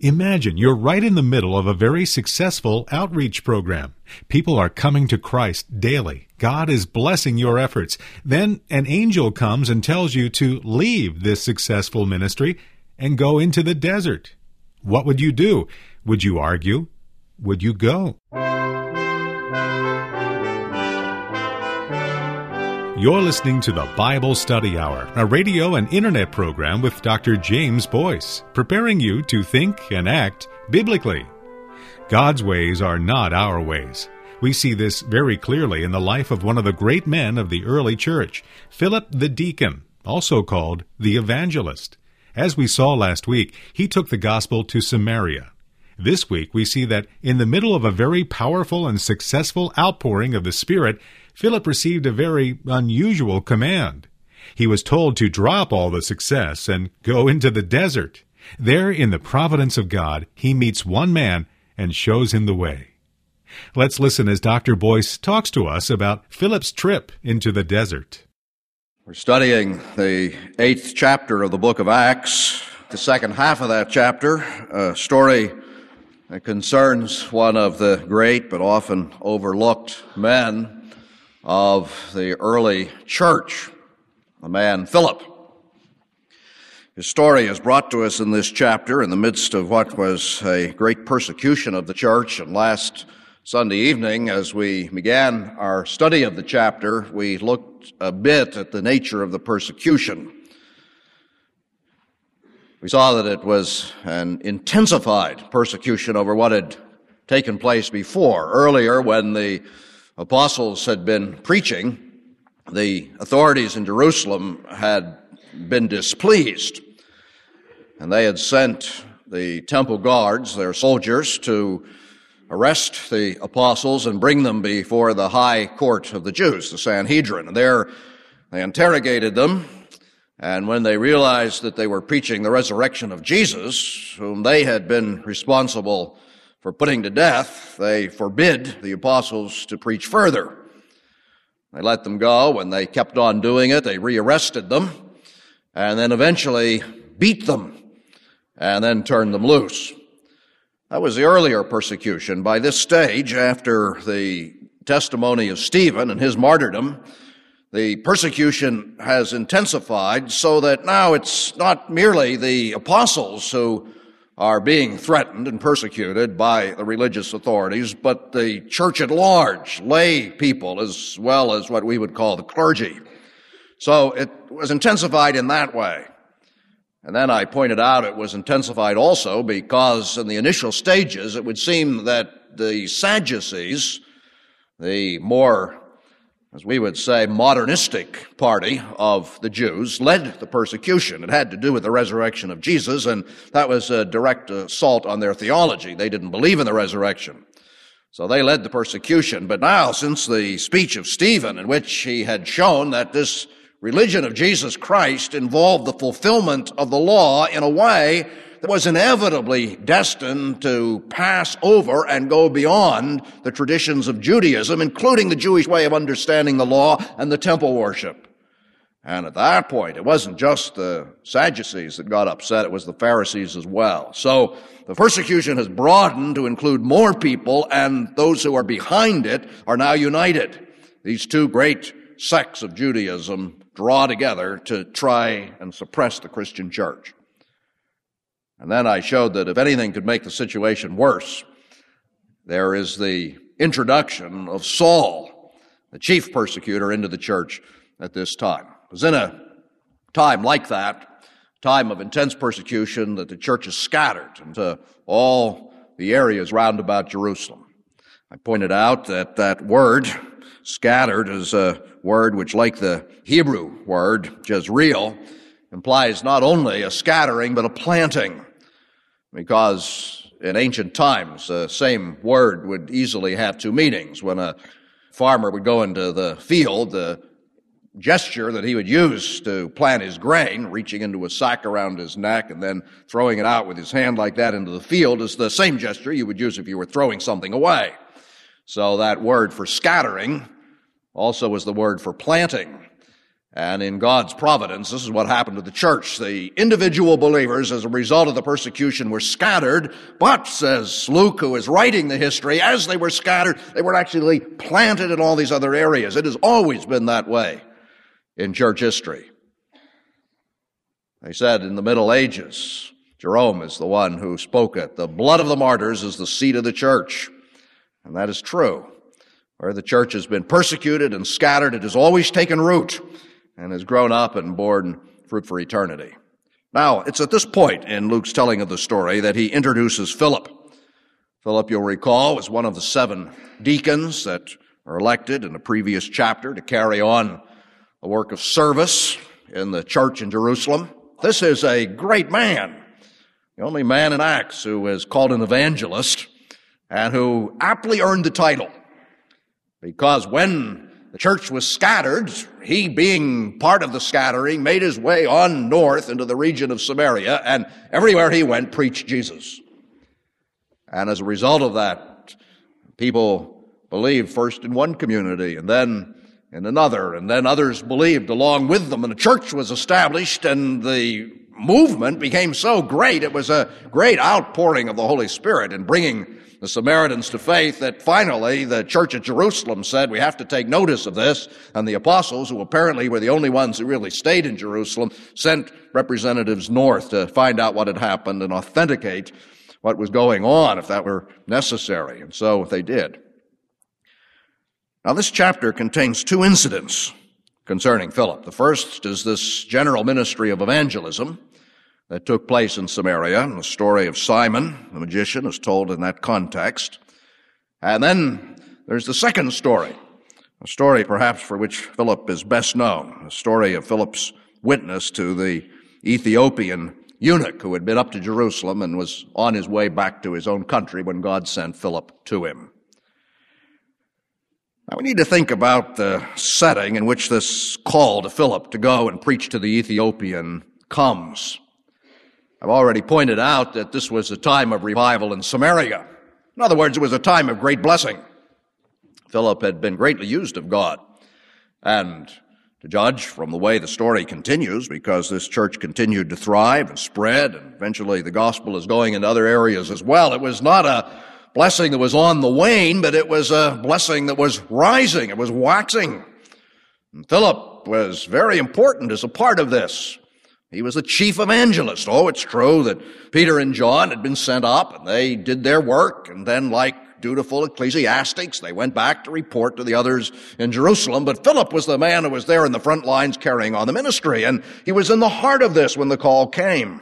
Imagine you're right in the middle of a very successful outreach program. People are coming to Christ daily. God is blessing your efforts. Then an angel comes and tells you to leave this successful ministry and go into the desert. What would you do? Would you argue? Would you go? You're listening to the Bible Study Hour, a radio and internet program with Dr. James Boice, preparing you to think and act biblically. God's ways are not our ways. We see this very clearly in the life of one of the great men of the early church, Philip the deacon, also called the evangelist. As we saw last week, he took the gospel to Samaria. This week we see that in the middle of a very powerful and successful outpouring of the Spirit, Philip received a very unusual command. He was told to drop all the success and go into the desert. There, in the providence of God, he meets one man and shows him the way. Let's listen as Dr. Boice talks to us about Philip's trip into the desert. We're studying the eighth chapter of the book of Acts, the second half of that chapter, a story that concerns one of the great but often overlooked men of the early church, the man Philip. His story is brought to us in this chapter in the midst of what was a great persecution of the church. And last Sunday evening, as we began our study of the chapter, we looked a bit at the nature of the persecution. We saw that it was an intensified persecution over what had taken place before. Earlier, when the apostles had been preaching, the authorities in Jerusalem had been displeased, and they had sent the temple guards, their soldiers, to arrest the apostles and bring them before the high court of the Jews, the Sanhedrin. There they interrogated them, and when they realized that they were preaching the resurrection of Jesus, whom they had been responsible for putting to death, they forbid the apostles to preach further. They let them go, and they kept on doing it. They rearrested them, and then eventually beat them, and then turned them loose. That was the earlier persecution. By this stage, after the testimony of Stephen and his martyrdom, the persecution has intensified so that now it's not merely the apostles who are being threatened and persecuted by the religious authorities, but the church at large, lay people, as well as what we would call the clergy. So it was intensified in that way. And then I pointed out it was intensified also because in the initial stages it would seem that the Sadducees, the more as we would say, modernistic party of the Jews led the persecution. It had to do with the resurrection of Jesus, and that was a direct assault on their theology. They didn't believe in the resurrection. So they led the persecution. But now, since the speech of Stephen, in which he had shown that this religion of Jesus Christ involved the fulfillment of the law in a way that was inevitably destined to pass over and go beyond the traditions of Judaism, including the Jewish way of understanding the law and the temple worship. And at that point, it wasn't just the Sadducees that got upset, it was the Pharisees as well. So the persecution has broadened to include more people, and those who are behind it are now united. These two great sects of Judaism draw together to try and suppress the Christian church. And then I showed that if anything could make the situation worse, there is the introduction of Saul, the chief persecutor, into the church at this time. It was in a time like that, time of intense persecution, that the church is scattered into all the areas round about Jerusalem. I pointed out that that word, scattered, is a word which, like the Hebrew word, Jezreel, implies not only a scattering, but a planting because in ancient times, the same word would easily have two meanings. When a farmer would go into the field, the gesture that he would use to plant his grain, reaching into a sack around his neck and then throwing it out with his hand like that into the field, is the same gesture you would use if you were throwing something away. So that word for scattering also was the word for planting. And in God's providence, this is what happened to the church. The individual believers, as a result of the persecution, were scattered, but, says Luke, who is writing the history, as they were scattered, they were actually planted in all these other areas. It has always been that way in church history. They said in the Middle Ages, Jerome is the one who spoke it, the blood of the martyrs is the seed of the church. And that is true. Where the church has been persecuted and scattered, it has always taken root and has grown up and borne fruit for eternity. Now, it's at this point in Luke's telling of the story that he introduces Philip. Philip, you'll recall, was one of the seven deacons that are elected in the previous chapter to carry on a work of service in the church in Jerusalem. This is a great man, the only man in Acts who is called an evangelist and who aptly earned the title. Because when the church was scattered. He, being part of the scattering, made his way on north into the region of Samaria, and everywhere he went, preached Jesus. And as a result of that, people believed first in one community, and then in another, and then others believed along with them, and the church was established, and the movement became so great, it was a great outpouring of the Holy Spirit in bringing the Samaritans to faith that finally the church at Jerusalem said, we have to take notice of this. And the apostles, who apparently were the only ones who really stayed in Jerusalem, sent representatives north to find out what had happened and authenticate what was going on if that were necessary. And so they did. Now this chapter contains two incidents concerning Philip. The first is this general ministry of evangelism that took place in Samaria. And the story of Simon, the magician, is told in that context. And then there's the second story, a story perhaps for which Philip is best known, a story of Philip's witness to the Ethiopian eunuch who had been up to Jerusalem and was on his way back to his own country when God sent Philip to him. Now we need to think about the setting in which this call to Philip to go and preach to the Ethiopian comes. I've already pointed out that this was a time of revival in Samaria. In other words, it was a time of great blessing. Philip had been greatly used of God. And to judge from the way the story continues, because this church continued to thrive and spread, and eventually the gospel is going into other areas as well, it was not a blessing that was on the wane, but it was a blessing that was rising, it was waxing. And Philip was very important as a part of this. He was the chief evangelist. Oh, it's true that Peter and John had been sent up and they did their work and then like dutiful ecclesiastics, they went back to report to the others in Jerusalem. But Philip was the man who was there in the front lines carrying on the ministry and he was in the heart of this when the call came.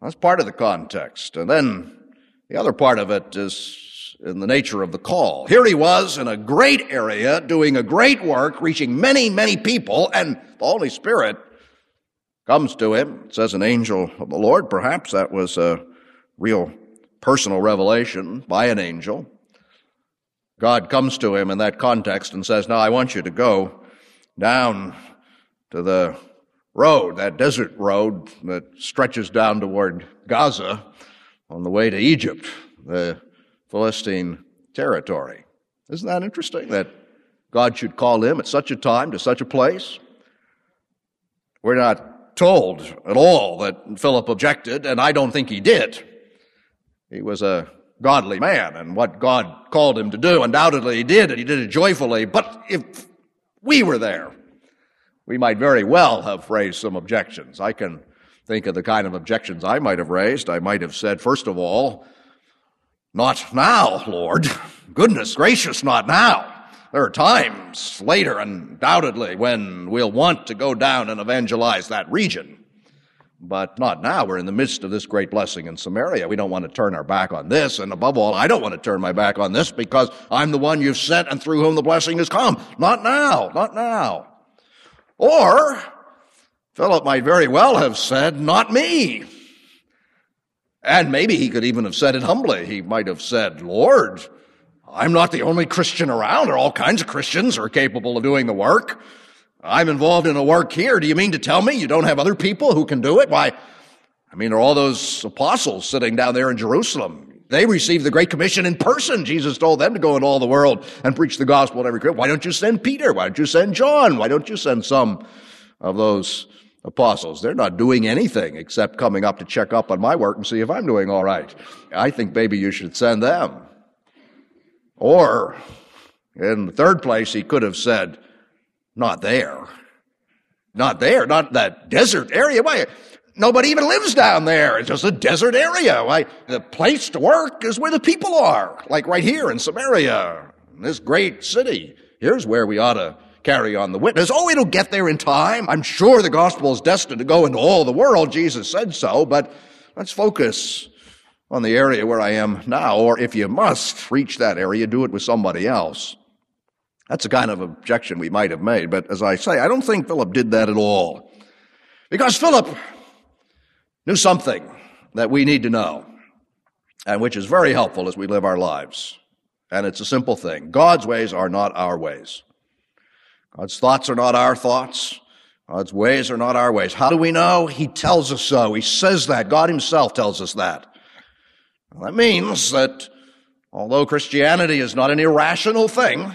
That's part of the context. And then the other part of it is in the nature of the call. Here he was in a great area doing a great work, reaching many, many people and the Holy Spirit comes to him. Says an angel of the Lord. Perhaps that was a real personal revelation by an angel. God comes to him in that context and says, Now I want you to go down to the road, that desert road that stretches down toward Gaza on the way to Egypt, the Philistine territory. Isn't that interesting that God should call him at such a time to such a place? We're not told at all that Philip objected, and I don't think he did. He was a godly man, and what God called him to do, undoubtedly he did, and he did it joyfully. But if we were there, we might very well have raised some objections. I can think of the kind of objections I might have raised. I might have said, first of all, not now, Lord. Goodness gracious, not now. There are times later, undoubtedly, when we'll want to go down and evangelize that region. But not now. We're in the midst of this great blessing in Samaria. We don't want to turn our back on this. And above all, I don't want to turn my back on this because I'm the one you've sent and through whom the blessing has come. Not now. Not now. Or, Philip might very well have said, not me. And maybe he could even have said it humbly. He might have said, Lord, I'm not the only Christian around. There are all kinds of Christians who are capable of doing the work. I'm involved in a work here. Do you mean to tell me you don't have other people who can do it? Why, I mean, there are all those apostles sitting down there in Jerusalem. They received the Great Commission in person. Jesus told them to go into all the world and preach the gospel to every creature. Why don't you send Peter? Why don't you send John? Why don't you send some of those apostles? They're not doing anything except coming up to check up on my work and see if I'm doing all right. I think maybe you should send them. Or, in the third place, he could have said, not there. Not there, not that desert area. Why? Nobody even lives down there. It's just a desert area. Why? The place to work is where the people are, like right here in Samaria, in this great city. Here's where we ought to carry on the witness. Oh, it'll get there in time. I'm sure the gospel is destined to go into all the world. Jesus said so, but let's focus on the area where I am now. Or if you must reach that area, do it with somebody else. That's the kind of objection we might have made. But as I say, I don't think Philip did that at all. Because Philip knew something that we need to know, and which is very helpful as we live our lives. And it's a simple thing God's ways are not our ways. God's thoughts are not our thoughts. God's ways are not our ways. How do we know? He tells us so. He says that. God Himself tells us that. Well, that means that although Christianity is not an irrational thing,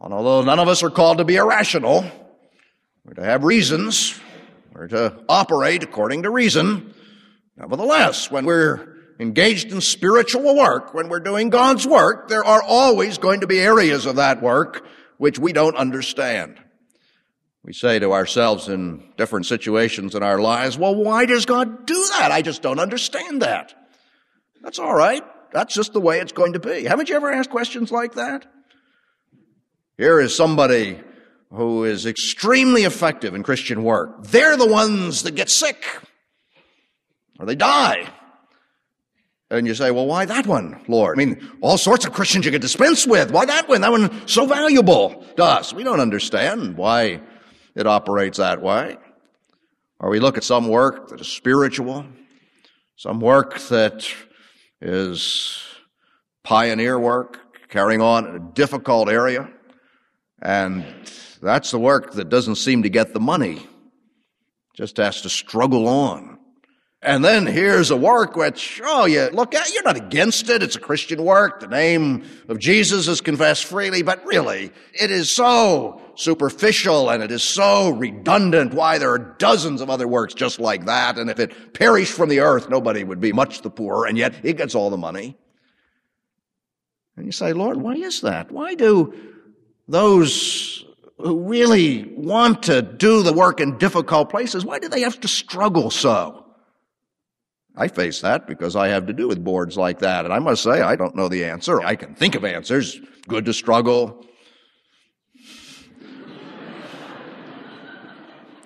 and although none of us are called to be irrational, we're to have reasons, we're to operate according to reason. Nevertheless, when we're engaged in spiritual work, when we're doing God's work, there are always going to be areas of that work which we don't understand. We say to ourselves in different situations in our lives, well, why does God do that? I just don't understand that. That's all right. That's just the way it's going to be. Haven't you ever asked questions like that? Here is somebody who is extremely effective in Christian work. They're the ones that get sick or they die. And you say, well, why that one, Lord? I mean, all sorts of Christians you could dispense with. Why that one? That one so valuable to us. We don't understand why it operates that way. Or we look at some work that is spiritual, some work that is pioneer work, carrying on in a difficult area. And that's the work that doesn't seem to get the money, just has to struggle on. And then here's a work which, oh, you look at, you're not against it. It's a Christian work. The name of Jesus is confessed freely, but really, it is so superficial and it is so redundant. Why there are dozens of other works just like that. And if it perished from the earth, nobody would be much the poorer, and yet it gets all the money. And you say, Lord, why is that? Why do those who really want to do the work in difficult places, why do they have to struggle so? I face that because I have to do with boards like that. And I must say, I don't know the answer. I can think of answers. Good to struggle.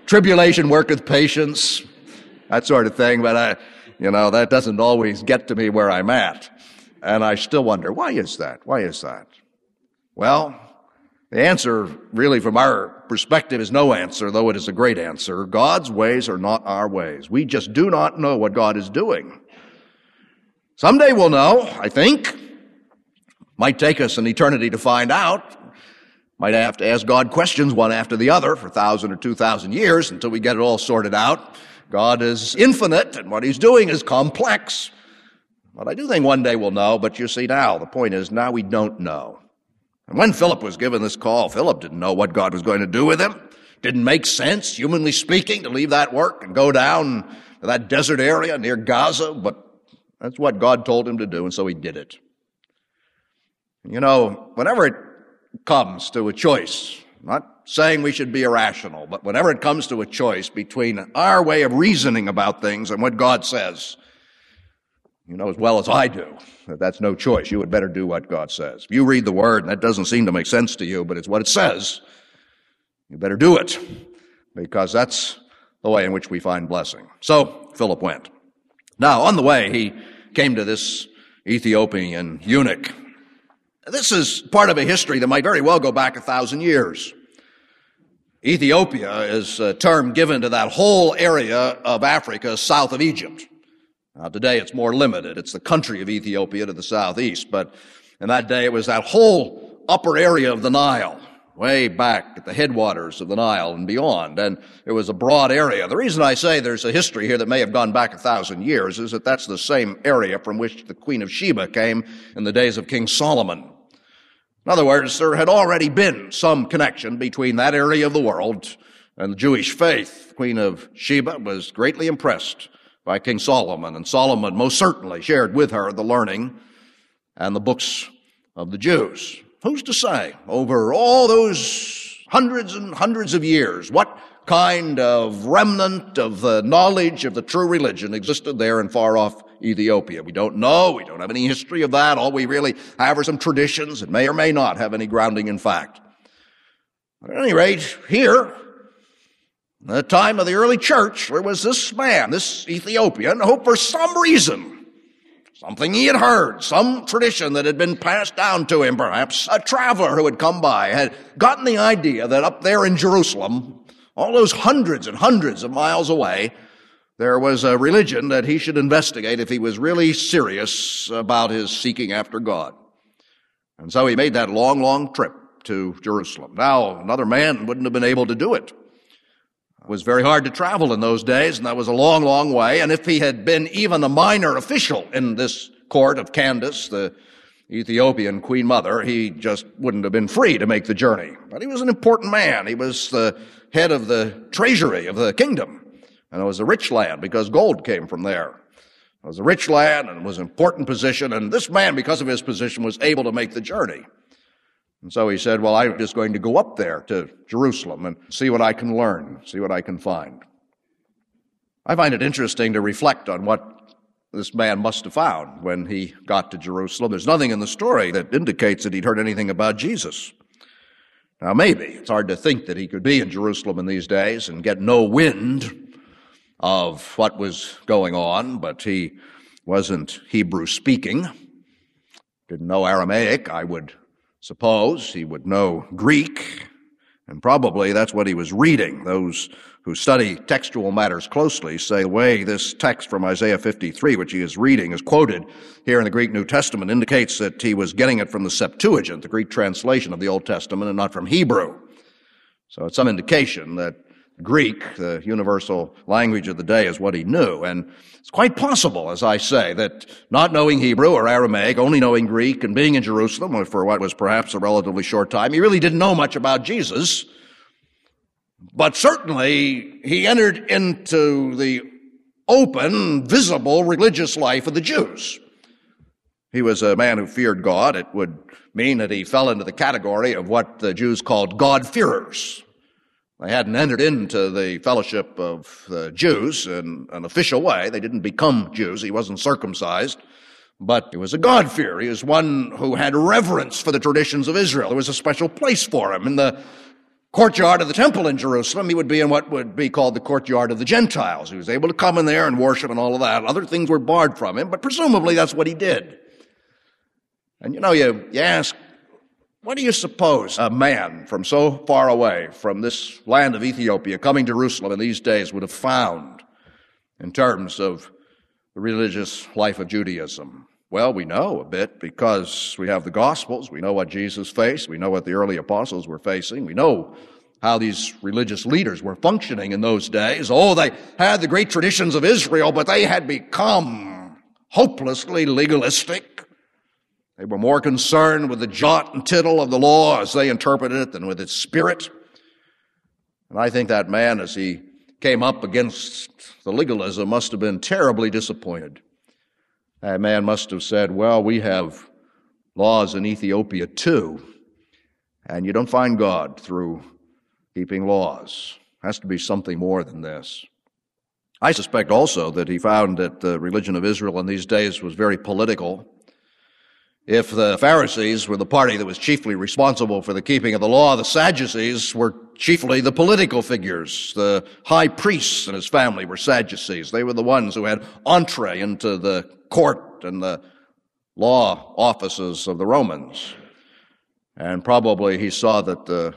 Tribulation worketh patience. That sort of thing. But I, you know, that doesn't always get to me where I'm at. And I still wonder, why is that? Why is that? Well, the answer, really, from our perspective, is no answer, though it is a great answer. God's ways are not our ways. We just do not know what God is doing. Someday we'll know, I think. Might take us an eternity to find out. Might have to ask God questions one after the other for a thousand or two thousand years until we get it all sorted out. God is infinite and what He's doing is complex. But I do think one day we'll know, but you see now, the point is now we don't know. And when Philip was given this call, Philip didn't know what God was going to do with him. Didn't make sense, humanly speaking, to leave that work and go down to that desert area near Gaza, but that's what God told him to do, and so he did it. You know, whenever it comes to a choice, not saying we should be irrational, but whenever it comes to a choice between our way of reasoning about things and what God says, you know as well as I do that that's no choice. You had better do what God says. If you read the word and that doesn't seem to make sense to you, but it's what it says, you better do it because that's the way in which we find blessing. So Philip went. Now, on the way, he came to this Ethiopian eunuch. This is part of a history that might very well go back a thousand years. Ethiopia is a term given to that whole area of Africa south of Egypt. Now, today it's more limited. It's the country of Ethiopia to the southeast, but in that day it was that whole upper area of the Nile, way back at the headwaters of the Nile and beyond. And it was a broad area. The reason I say there's a history here that may have gone back a thousand years is that that's the same area from which the Queen of Sheba came in the days of King Solomon. In other words, there had already been some connection between that area of the world and the Jewish faith. The Queen of Sheba was greatly impressed by King Solomon, and Solomon most certainly shared with her the learning and the books of the Jews. Who's to say over all those hundreds and hundreds of years what kind of remnant of the knowledge of the true religion existed there in far off Ethiopia? We don't know. We don't have any history of that. All we really have are some traditions that may or may not have any grounding in fact. At any rate, here, the time of the early church, there was this man, this Ethiopian, who for some reason, something he had heard, some tradition that had been passed down to him, perhaps a traveler who had come by, had gotten the idea that up there in Jerusalem, all those hundreds and hundreds of miles away, there was a religion that he should investigate if he was really serious about his seeking after God. And so he made that long, long trip to Jerusalem. Now, another man wouldn't have been able to do it. Was very hard to travel in those days, and that was a long, long way. And if he had been even a minor official in this court of Candace, the Ethiopian queen mother, he just wouldn't have been free to make the journey. But he was an important man. He was the head of the treasury of the kingdom. And it was a rich land because gold came from there. It was a rich land and it was an important position. And this man, because of his position, was able to make the journey. And so he said, Well, I'm just going to go up there to Jerusalem and see what I can learn, see what I can find. I find it interesting to reflect on what this man must have found when he got to Jerusalem. There's nothing in the story that indicates that he'd heard anything about Jesus. Now, maybe it's hard to think that he could be in Jerusalem in these days and get no wind of what was going on, but he wasn't Hebrew speaking, didn't know Aramaic, I would Suppose he would know Greek, and probably that's what he was reading. Those who study textual matters closely say the way this text from Isaiah 53, which he is reading, is quoted here in the Greek New Testament, indicates that he was getting it from the Septuagint, the Greek translation of the Old Testament, and not from Hebrew. So it's some indication that Greek, the universal language of the day, is what he knew. And it's quite possible, as I say, that not knowing Hebrew or Aramaic, only knowing Greek, and being in Jerusalem for what was perhaps a relatively short time, he really didn't know much about Jesus. But certainly, he entered into the open, visible religious life of the Jews. He was a man who feared God. It would mean that he fell into the category of what the Jews called God-fearers. They hadn't entered into the fellowship of the Jews in an official way. They didn't become Jews. He wasn't circumcised. But he was a God-fearer. He was one who had reverence for the traditions of Israel. There was a special place for him. In the courtyard of the temple in Jerusalem, he would be in what would be called the courtyard of the Gentiles. He was able to come in there and worship and all of that. Other things were barred from him, but presumably that's what he did. And you know, you, you ask, what do you suppose a man from so far away from this land of Ethiopia coming to Jerusalem in these days would have found in terms of the religious life of Judaism? Well, we know a bit because we have the Gospels. We know what Jesus faced. We know what the early apostles were facing. We know how these religious leaders were functioning in those days. Oh, they had the great traditions of Israel, but they had become hopelessly legalistic. They were more concerned with the jot and tittle of the law as they interpreted it than with its spirit. And I think that man, as he came up against the legalism, must have been terribly disappointed. That man must have said, Well, we have laws in Ethiopia too, and you don't find God through keeping laws. It has to be something more than this. I suspect also that he found that the religion of Israel in these days was very political if the Pharisees were the party that was chiefly responsible for the keeping of the law, the Sadducees were chiefly the political figures. The high priests and his family were Sadducees. They were the ones who had entree into the court and the law offices of the Romans. And probably he saw that the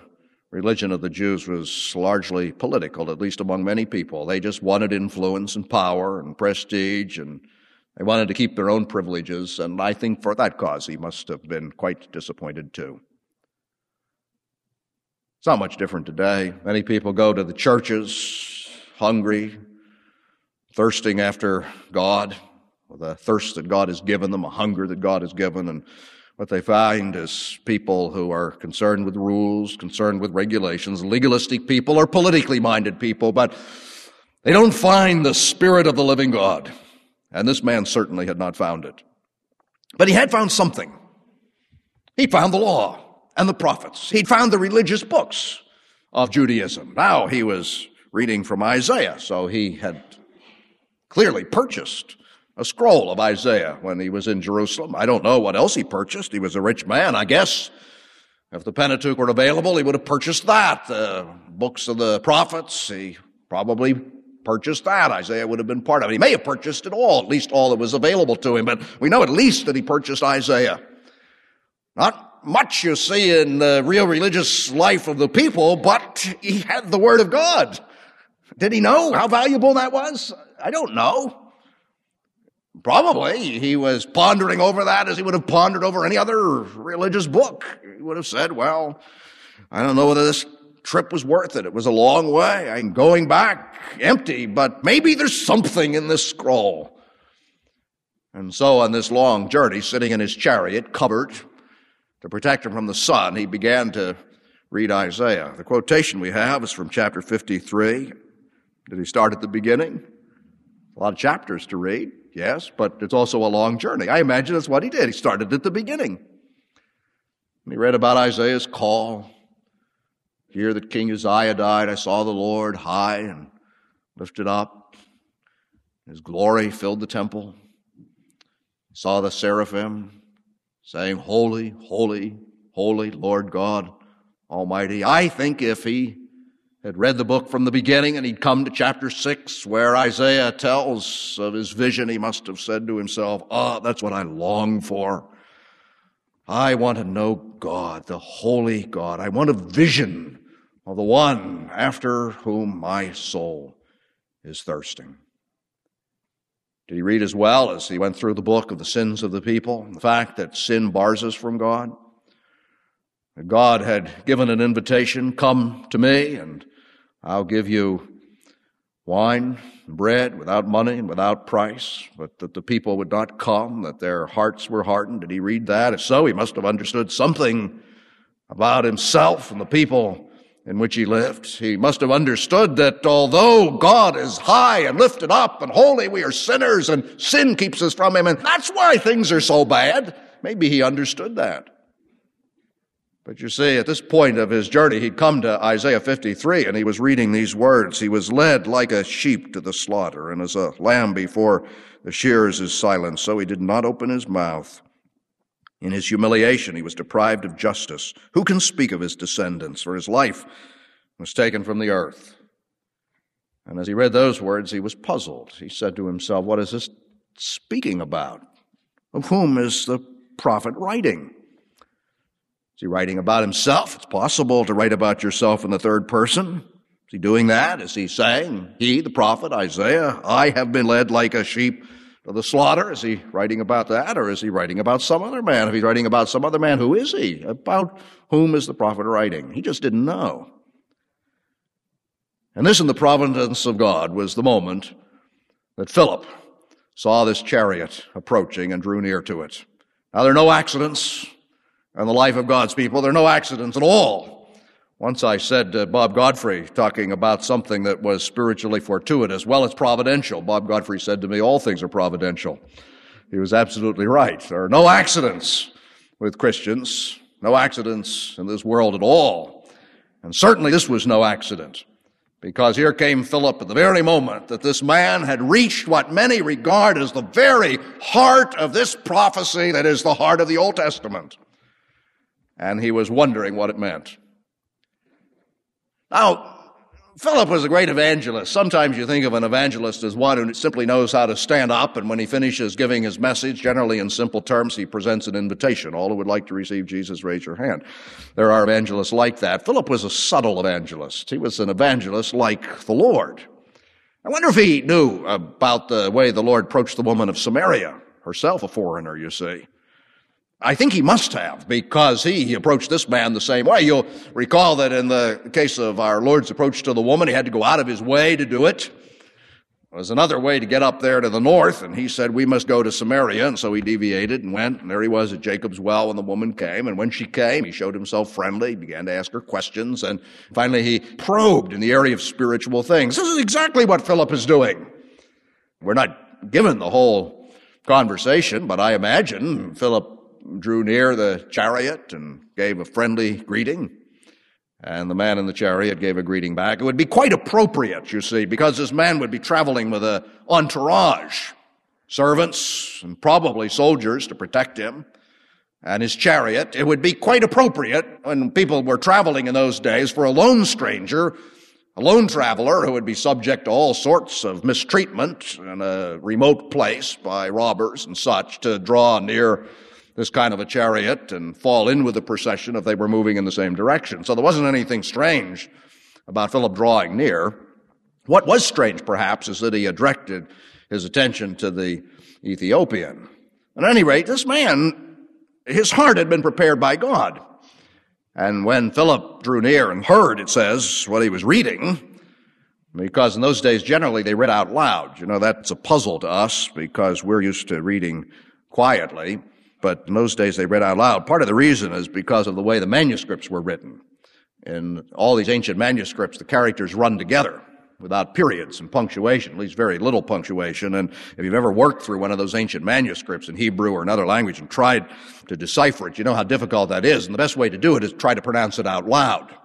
religion of the Jews was largely political, at least among many people. They just wanted influence and power and prestige and they wanted to keep their own privileges, and I think for that cause he must have been quite disappointed too. It's not much different today. Many people go to the churches hungry, thirsting after God, with a thirst that God has given them, a hunger that God has given, and what they find is people who are concerned with rules, concerned with regulations, legalistic people or politically minded people, but they don't find the Spirit of the living God. And this man certainly had not found it. But he had found something. He found the law and the prophets. He'd found the religious books of Judaism. Now he was reading from Isaiah, so he had clearly purchased a scroll of Isaiah when he was in Jerusalem. I don't know what else he purchased. He was a rich man, I guess. If the Pentateuch were available, he would have purchased that. The books of the prophets, he probably purchased that. Isaiah would have been part of it. He may have purchased it all, at least all that was available to him, but we know at least that he purchased Isaiah. Not much you see in the real religious life of the people, but he had the Word of God. Did he know how valuable that was? I don't know. Probably he was pondering over that as he would have pondered over any other religious book. He would have said, well, I don't know whether this trip was worth it. It was a long way. I'm going back empty, but maybe there's something in this scroll. And so on this long journey, sitting in his chariot, covered to protect him from the sun, he began to read Isaiah. The quotation we have is from chapter 53. Did he start at the beginning? A lot of chapters to read, yes, but it's also a long journey. I imagine that's what he did. He started at the beginning. And he read about Isaiah's call. Here that King Uzziah died, I saw the Lord high and lifted up. His glory filled the temple. I saw the seraphim saying, Holy, holy, holy Lord God Almighty. I think if he had read the book from the beginning and he'd come to chapter 6 where Isaiah tells of his vision, he must have said to himself, Ah, oh, that's what I long for. I want to know God, the holy God. I want a vision of the one after whom my soul is thirsting. Did he read as well as he went through the book of the sins of the people? The fact that sin bars us from God? That God had given an invitation, come to me and I'll give you wine and bread without money and without price, but that the people would not come, that their hearts were hardened. Did he read that? If so, he must have understood something about himself and the people in which he lived. He must have understood that although God is high and lifted up and holy, we are sinners and sin keeps us from him. And that's why things are so bad. Maybe he understood that. But you see, at this point of his journey, he'd come to Isaiah 53 and he was reading these words. He was led like a sheep to the slaughter, and as a lamb before the shears is silent, so he did not open his mouth. In his humiliation, he was deprived of justice. Who can speak of his descendants? For his life was taken from the earth. And as he read those words, he was puzzled. He said to himself, What is this speaking about? Of whom is the prophet writing? Is he writing about himself? It's possible to write about yourself in the third person. Is he doing that? Is he saying, He, the prophet Isaiah, I have been led like a sheep to the slaughter? Is he writing about that, or is he writing about some other man? If he's writing about some other man, who is he? About whom is the prophet writing? He just didn't know. And this, in the providence of God, was the moment that Philip saw this chariot approaching and drew near to it. Now, there are no accidents in the life of God's people. There are no accidents at all. Once I said to Bob Godfrey, talking about something that was spiritually fortuitous, well, it's providential. Bob Godfrey said to me, all things are providential. He was absolutely right. There are no accidents with Christians, no accidents in this world at all. And certainly this was no accident. Because here came Philip at the very moment that this man had reached what many regard as the very heart of this prophecy that is the heart of the Old Testament. And he was wondering what it meant. Now, Philip was a great evangelist. Sometimes you think of an evangelist as one who simply knows how to stand up, and when he finishes giving his message, generally in simple terms, he presents an invitation. All who would like to receive Jesus, raise your hand. There are evangelists like that. Philip was a subtle evangelist. He was an evangelist like the Lord. I wonder if he knew about the way the Lord approached the woman of Samaria, herself a foreigner, you see. I think he must have because he, he approached this man the same way. You'll recall that in the case of our Lord's approach to the woman, he had to go out of his way to do it. There was another way to get up there to the north, and he said, We must go to Samaria. And so he deviated and went, and there he was at Jacob's well when the woman came. And when she came, he showed himself friendly, he began to ask her questions, and finally he probed in the area of spiritual things. This is exactly what Philip is doing. We're not given the whole conversation, but I imagine Philip drew near the chariot and gave a friendly greeting. And the man in the chariot gave a greeting back. It would be quite appropriate, you see, because this man would be traveling with an entourage, servants and probably soldiers to protect him, and his chariot. It would be quite appropriate when people were traveling in those days for a lone stranger, a lone traveler who would be subject to all sorts of mistreatment in a remote place by robbers and such to draw near this kind of a chariot and fall in with the procession if they were moving in the same direction. So there wasn't anything strange about Philip drawing near. What was strange, perhaps, is that he had directed his attention to the Ethiopian. At any rate, this man, his heart had been prepared by God. And when Philip drew near and heard, it says, what he was reading, because in those days generally they read out loud. You know, that's a puzzle to us because we're used to reading quietly but in those days they read out loud. Part of the reason is because of the way the manuscripts were written. In all these ancient manuscripts, the characters run together without periods and punctuation, at least very little punctuation. And if you've ever worked through one of those ancient manuscripts in Hebrew or another language and tried to decipher it, you know how difficult that is. And the best way to do it is try to pronounce it out loud.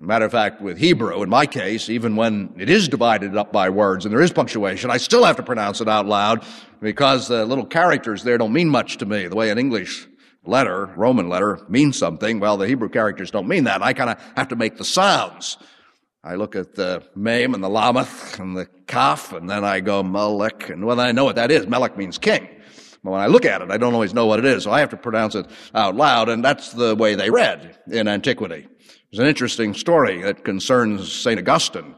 Matter of fact, with Hebrew, in my case, even when it is divided up by words and there is punctuation, I still have to pronounce it out loud because the little characters there don't mean much to me. The way an English letter, Roman letter, means something, well, the Hebrew characters don't mean that. I kind of have to make the sounds. I look at the Mem and the Lameth and the Kaf, and then I go Melech, and well, I know what that is. Melech means king. But when I look at it, I don't always know what it is, so I have to pronounce it out loud, and that's the way they read in antiquity. There's an interesting story that concerns St. Augustine.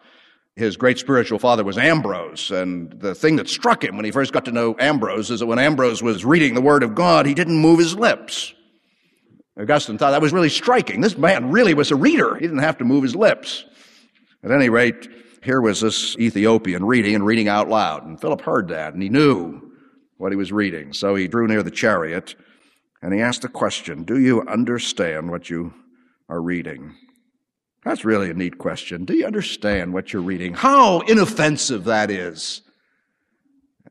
His great spiritual father was Ambrose, and the thing that struck him when he first got to know Ambrose is that when Ambrose was reading the Word of God, he didn't move his lips. Augustine thought that was really striking. This man really was a reader. He didn't have to move his lips. At any rate, here was this Ethiopian reading and reading out loud. And Philip heard that and he knew what he was reading. So he drew near the chariot and he asked the question, Do you understand what you are reading? That's really a neat question. Do you understand what you're reading? How inoffensive that is.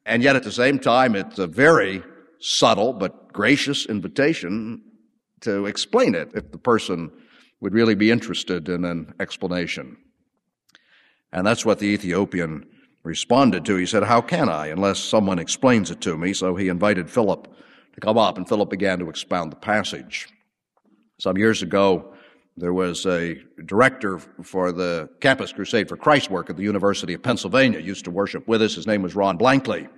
And yet at the same time, it's a very subtle but gracious invitation to explain it if the person would really be interested in an explanation. And that's what the Ethiopian responded to. He said, How can I unless someone explains it to me? So he invited Philip to come up, and Philip began to expound the passage. Some years ago, there was a director for the Campus Crusade for Christ work at the University of Pennsylvania, used to worship with us. His name was Ron Blankley.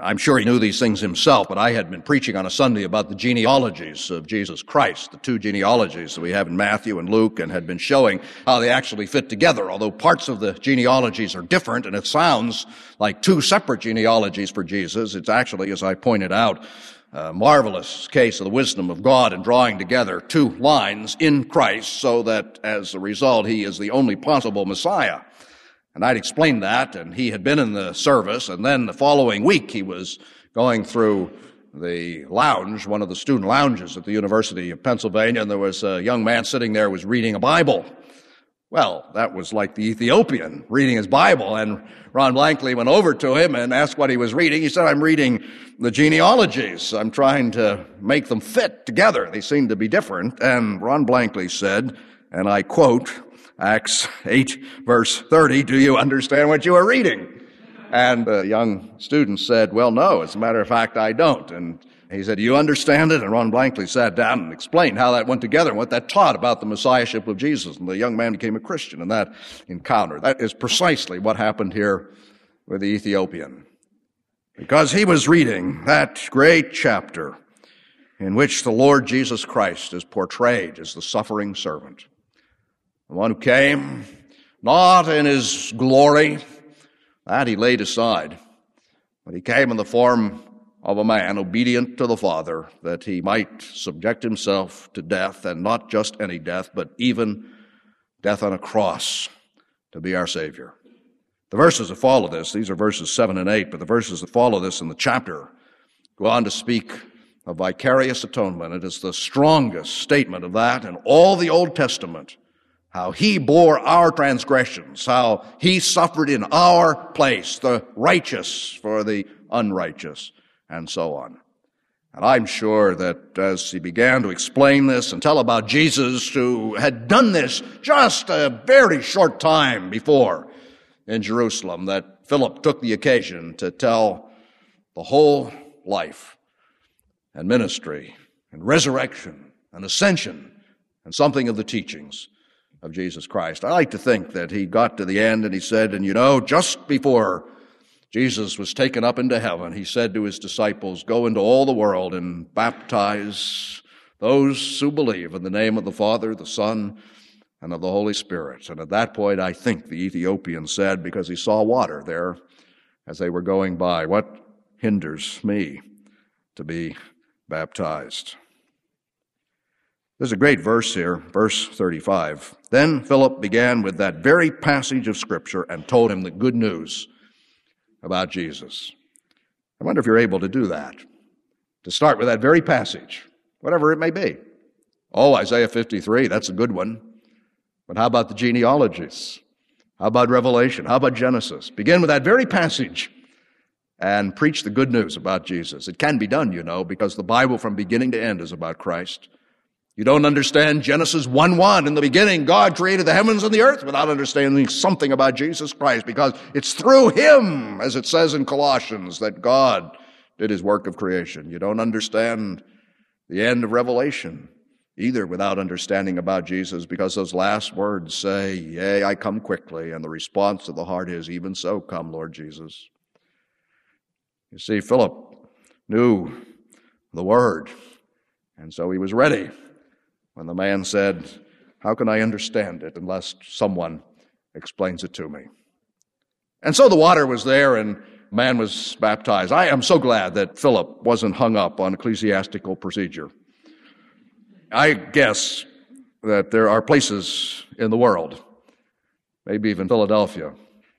I'm sure he knew these things himself, but I had been preaching on a Sunday about the genealogies of Jesus Christ, the two genealogies that we have in Matthew and Luke, and had been showing how they actually fit together, although parts of the genealogies are different, and it sounds like two separate genealogies for Jesus. It's actually, as I pointed out, a marvelous case of the wisdom of God in drawing together two lines in Christ so that as a result he is the only possible Messiah. And I'd explained that, and he had been in the service, and then the following week he was going through the lounge, one of the student lounges at the University of Pennsylvania, and there was a young man sitting there was reading a Bible. Well, that was like the Ethiopian reading his Bible. And Ron Blankley went over to him and asked what he was reading. He said, I'm reading the genealogies. I'm trying to make them fit together. They seem to be different. And Ron Blankley said, and I quote, Acts 8 verse 30, do you understand what you are reading? And the young student said, well, no, as a matter of fact, I don't. And he said, you understand it? And Ron Blankley sat down and explained how that went together and what that taught about the messiahship of Jesus. And the young man became a Christian in that encounter. That is precisely what happened here with the Ethiopian. Because he was reading that great chapter in which the Lord Jesus Christ is portrayed as the suffering servant. The one who came not in his glory, that he laid aside, but he came in the form of a man obedient to the Father that he might subject himself to death, and not just any death, but even death on a cross to be our Savior. The verses that follow this, these are verses 7 and 8, but the verses that follow this in the chapter go on to speak of vicarious atonement. It is the strongest statement of that in all the Old Testament. How he bore our transgressions, how he suffered in our place, the righteous for the unrighteous, and so on. And I'm sure that as he began to explain this and tell about Jesus who had done this just a very short time before in Jerusalem, that Philip took the occasion to tell the whole life and ministry and resurrection and ascension and something of the teachings of Jesus Christ. I like to think that he got to the end and he said, and you know, just before Jesus was taken up into heaven, he said to his disciples, Go into all the world and baptize those who believe in the name of the Father, the Son, and of the Holy Spirit. And at that point, I think the Ethiopian said, because he saw water there as they were going by, What hinders me to be baptized. There's a great verse here, verse 35. Then Philip began with that very passage of Scripture and told him the good news about Jesus. I wonder if you're able to do that. To start with that very passage, whatever it may be. Oh, Isaiah 53, that's a good one. But how about the genealogies? How about Revelation? How about Genesis? Begin with that very passage and preach the good news about Jesus. It can be done, you know, because the Bible from beginning to end is about Christ. You don't understand Genesis 1 1. In the beginning, God created the heavens and the earth without understanding something about Jesus Christ because it's through Him, as it says in Colossians, that God did His work of creation. You don't understand the end of Revelation either without understanding about Jesus because those last words say, Yea, I come quickly. And the response of the heart is, Even so, come, Lord Jesus. You see, Philip knew the word, and so he was ready when the man said, How can I understand it unless someone explains it to me? And so the water was there, and man was baptized. I am so glad that Philip wasn't hung up on ecclesiastical procedure. I guess that there are places in the world, maybe even Philadelphia,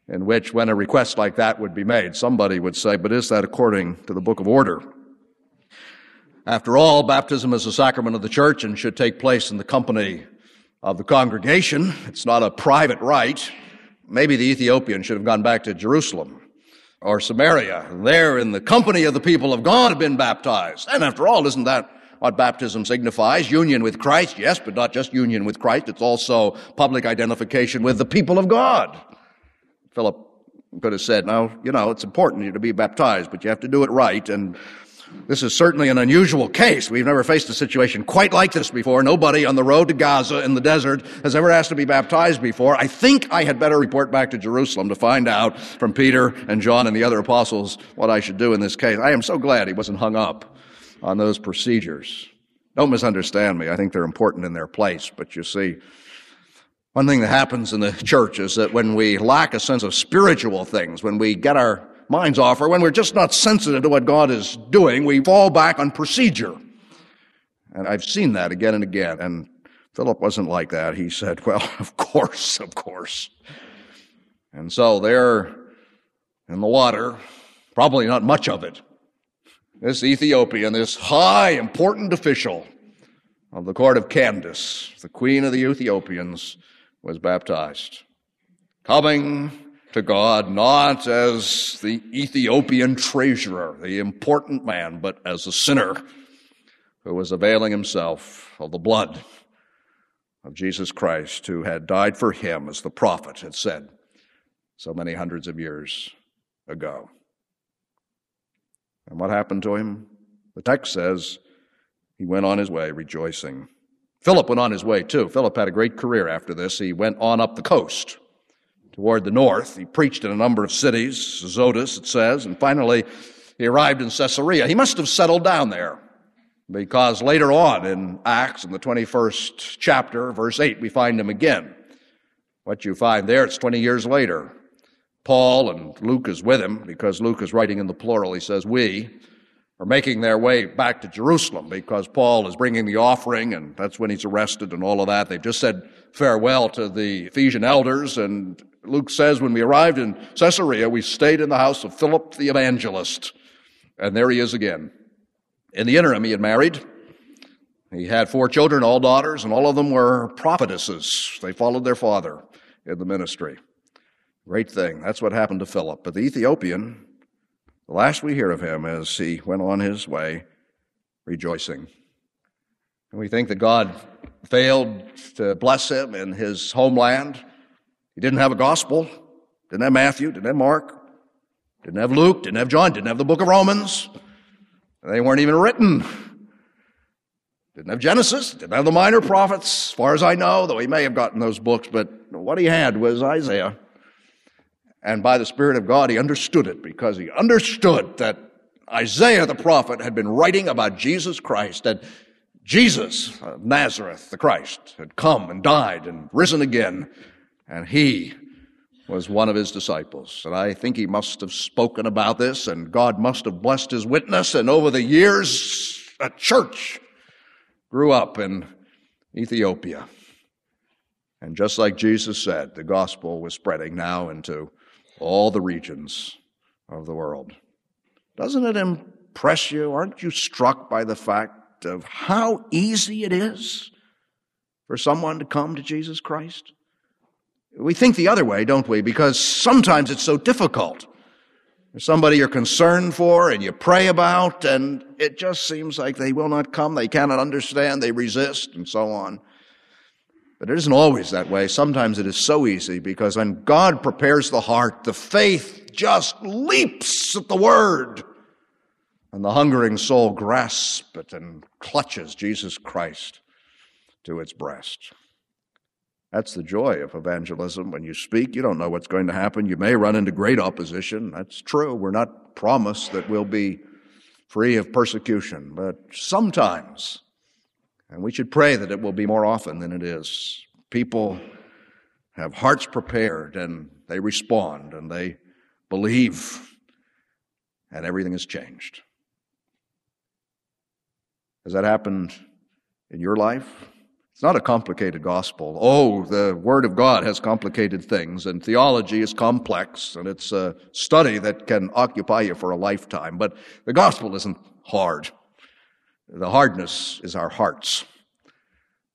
in which when a request like that would be made, somebody would say, But is that according to the book of order? After all, baptism is a sacrament of the church and should take place in the company of the congregation. It's not a private rite. Maybe the Ethiopian should have gone back to Jerusalem or Samaria. There, in the company of the people of God, have been baptized. And after all, isn't that what baptism signifies? Union with Christ, yes, but not just union with Christ. It's also public identification with the people of God. Philip could have said, now, you know, it's important to be baptized, but you have to do it right. And this is certainly an unusual case. We've never faced a situation quite like this before. Nobody on the road to Gaza in the desert has ever asked to be baptized before. I think I had better report back to Jerusalem to find out from Peter and John and the other apostles what I should do in this case. I am so glad he wasn't hung up on those procedures. Don't misunderstand me. I think they're important in their place, but you see, one thing that happens in the church is that when we lack a sense of spiritual things, when we get our minds off, or when we're just not sensitive to what God is doing, we fall back on procedure. And I've seen that again and again. And Philip wasn't like that. He said, Well, of course, of course. And so there in the water, probably not much of it, this Ethiopian, this high, important official of the court of Candace, the queen of the Ethiopians, was baptized. Coming to God not as the Ethiopian treasurer, the important man, but as a sinner who was availing himself of the blood of Jesus Christ, who had died for him, as the prophet had said so many hundreds of years ago. And what happened to him? The text says he went on his way rejoicing. Philip went on his way too. Philip had a great career after this. He went on up the coast toward the north. He preached in a number of cities, Azotus, it says, and finally he arrived in Caesarea. He must have settled down there because later on in Acts, in the 21st chapter, verse 8, we find him again. What you find there, it's 20 years later. Paul and Luke is with him because Luke is writing in the plural. He says, We are making their way back to Jerusalem because Paul is bringing the offering and that's when he's arrested and all of that. They've just said farewell to the Ephesian elders and Luke says when we arrived in Caesarea, we stayed in the house of Philip the evangelist. And there he is again. In the interim, he had married. He had four children, all daughters, and all of them were prophetesses. They followed their father in the ministry. Great thing. That's what happened to Philip. But the Ethiopian, the last we hear of him is he went on his way rejoicing. And we think that God failed to bless him in his homeland. He didn't have a gospel, didn't have Matthew, didn't have Mark, didn't have Luke, didn't have John, didn't have the book of Romans. They weren't even written. Didn't have Genesis, didn't have the minor prophets, as far as I know, though he may have gotten those books, but what he had was Isaiah. And by the Spirit of God, he understood it because he understood that Isaiah the prophet had been writing about Jesus Christ, that Jesus of Nazareth, the Christ, had come and died and risen again, and he was one of his disciples. And I think he must have spoken about this, and God must have blessed his witness, and over the years, a church grew up in Ethiopia. And just like Jesus said, the gospel was spreading now into all the regions of the world. Doesn't it impress you? Aren't you struck by the fact of how easy it is for someone to come to Jesus Christ? We think the other way, don't we? Because sometimes it's so difficult. There's somebody you're concerned for and you pray about, and it just seems like they will not come, they cannot understand, they resist, and so on. But it isn't always that way. Sometimes it is so easy because when God prepares the heart, the faith just leaps at the word. And the hungering soul grasps it and clutches Jesus Christ to its breast. That's the joy of evangelism. When you speak, you don't know what's going to happen. You may run into great opposition. That's true. We're not promised that we'll be free of persecution, but sometimes and we should pray that it will be more often than it is. People have hearts prepared and they respond and they believe, and everything has changed. Has that happened in your life? It's not a complicated gospel. Oh, the Word of God has complicated things, and theology is complex, and it's a study that can occupy you for a lifetime. But the gospel isn't hard. The hardness is our hearts.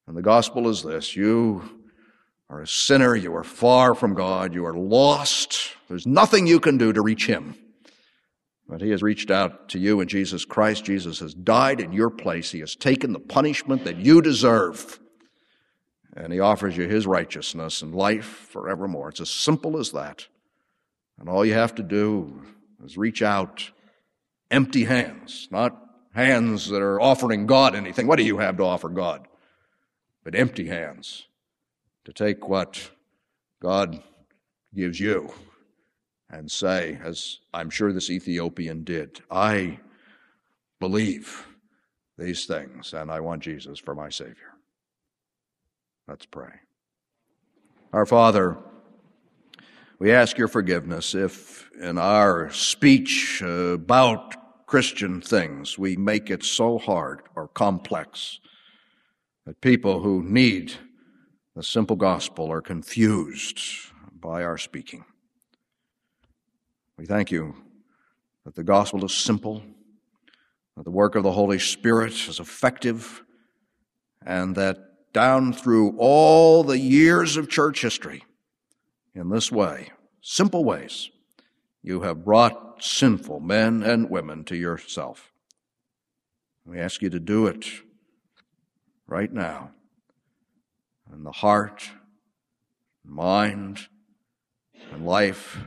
And the gospel is this you are a sinner, you are far from God, you are lost. There's nothing you can do to reach Him. But He has reached out to you in Jesus Christ. Jesus has died in your place, He has taken the punishment that you deserve. And He offers you His righteousness and life forevermore. It's as simple as that. And all you have to do is reach out empty hands, not hands that are offering God anything. What do you have to offer God? But empty hands to take what God gives you and say, as I'm sure this Ethiopian did, I believe these things and I want Jesus for my Savior. Let's pray. Our Father, we ask your forgiveness if in our speech about Christian things, we make it so hard or complex that people who need the simple gospel are confused by our speaking. We thank you that the gospel is simple, that the work of the Holy Spirit is effective, and that down through all the years of church history, in this way, simple ways, you have brought sinful men and women to yourself. We ask you to do it right now in the heart, mind, and life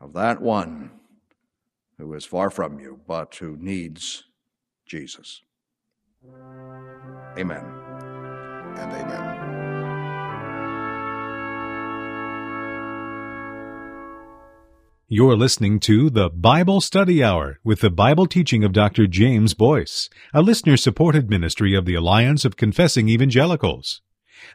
of that one who is far from you, but who needs Jesus. Amen and amen. You're listening to the Bible Study Hour with the Bible teaching of Dr. James Boice, a listener supported ministry of the Alliance of Confessing Evangelicals.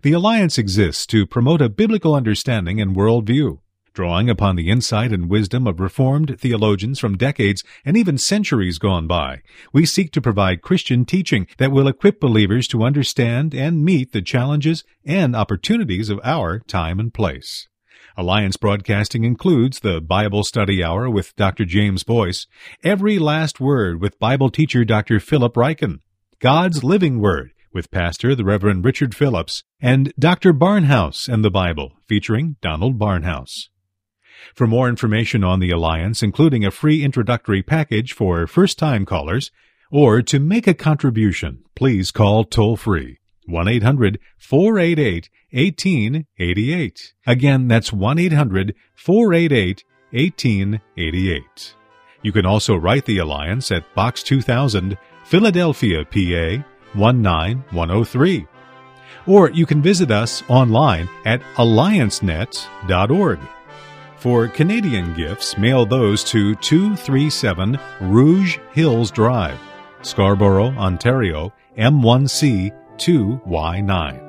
The Alliance exists to promote a biblical understanding and worldview Drawing upon the insight and wisdom of Reformed theologians from decades and even centuries gone by, we seek to provide Christian teaching that will equip believers to understand and meet the challenges and opportunities of our time and place. Alliance Broadcasting includes the Bible Study Hour with Dr. James Boice, Every Last Word with Bible teacher Dr. Philip Ryken, God's Living Word with Pastor the Reverend Richard Phillips, and Dr. Barnhouse and the Bible featuring Donald Barnhouse. For more information on the Alliance, including a free introductory package for first time callers, or to make a contribution, please call toll free 1 800 488 1888. Again, that's 1 800 488 1888. You can also write the Alliance at Box 2000, Philadelphia, PA 19103. Or you can visit us online at alliancenet.org. For Canadian gifts, mail those to 237 Rouge Hills Drive, Scarborough, Ontario, M1C 2Y9.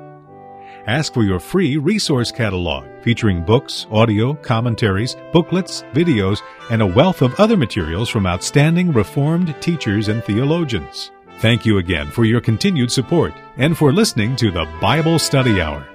Ask for your free resource catalog featuring books, audio, commentaries, booklets, videos, and a wealth of other materials from outstanding Reformed teachers and theologians. Thank you again for your continued support and for listening to the Bible Study Hour.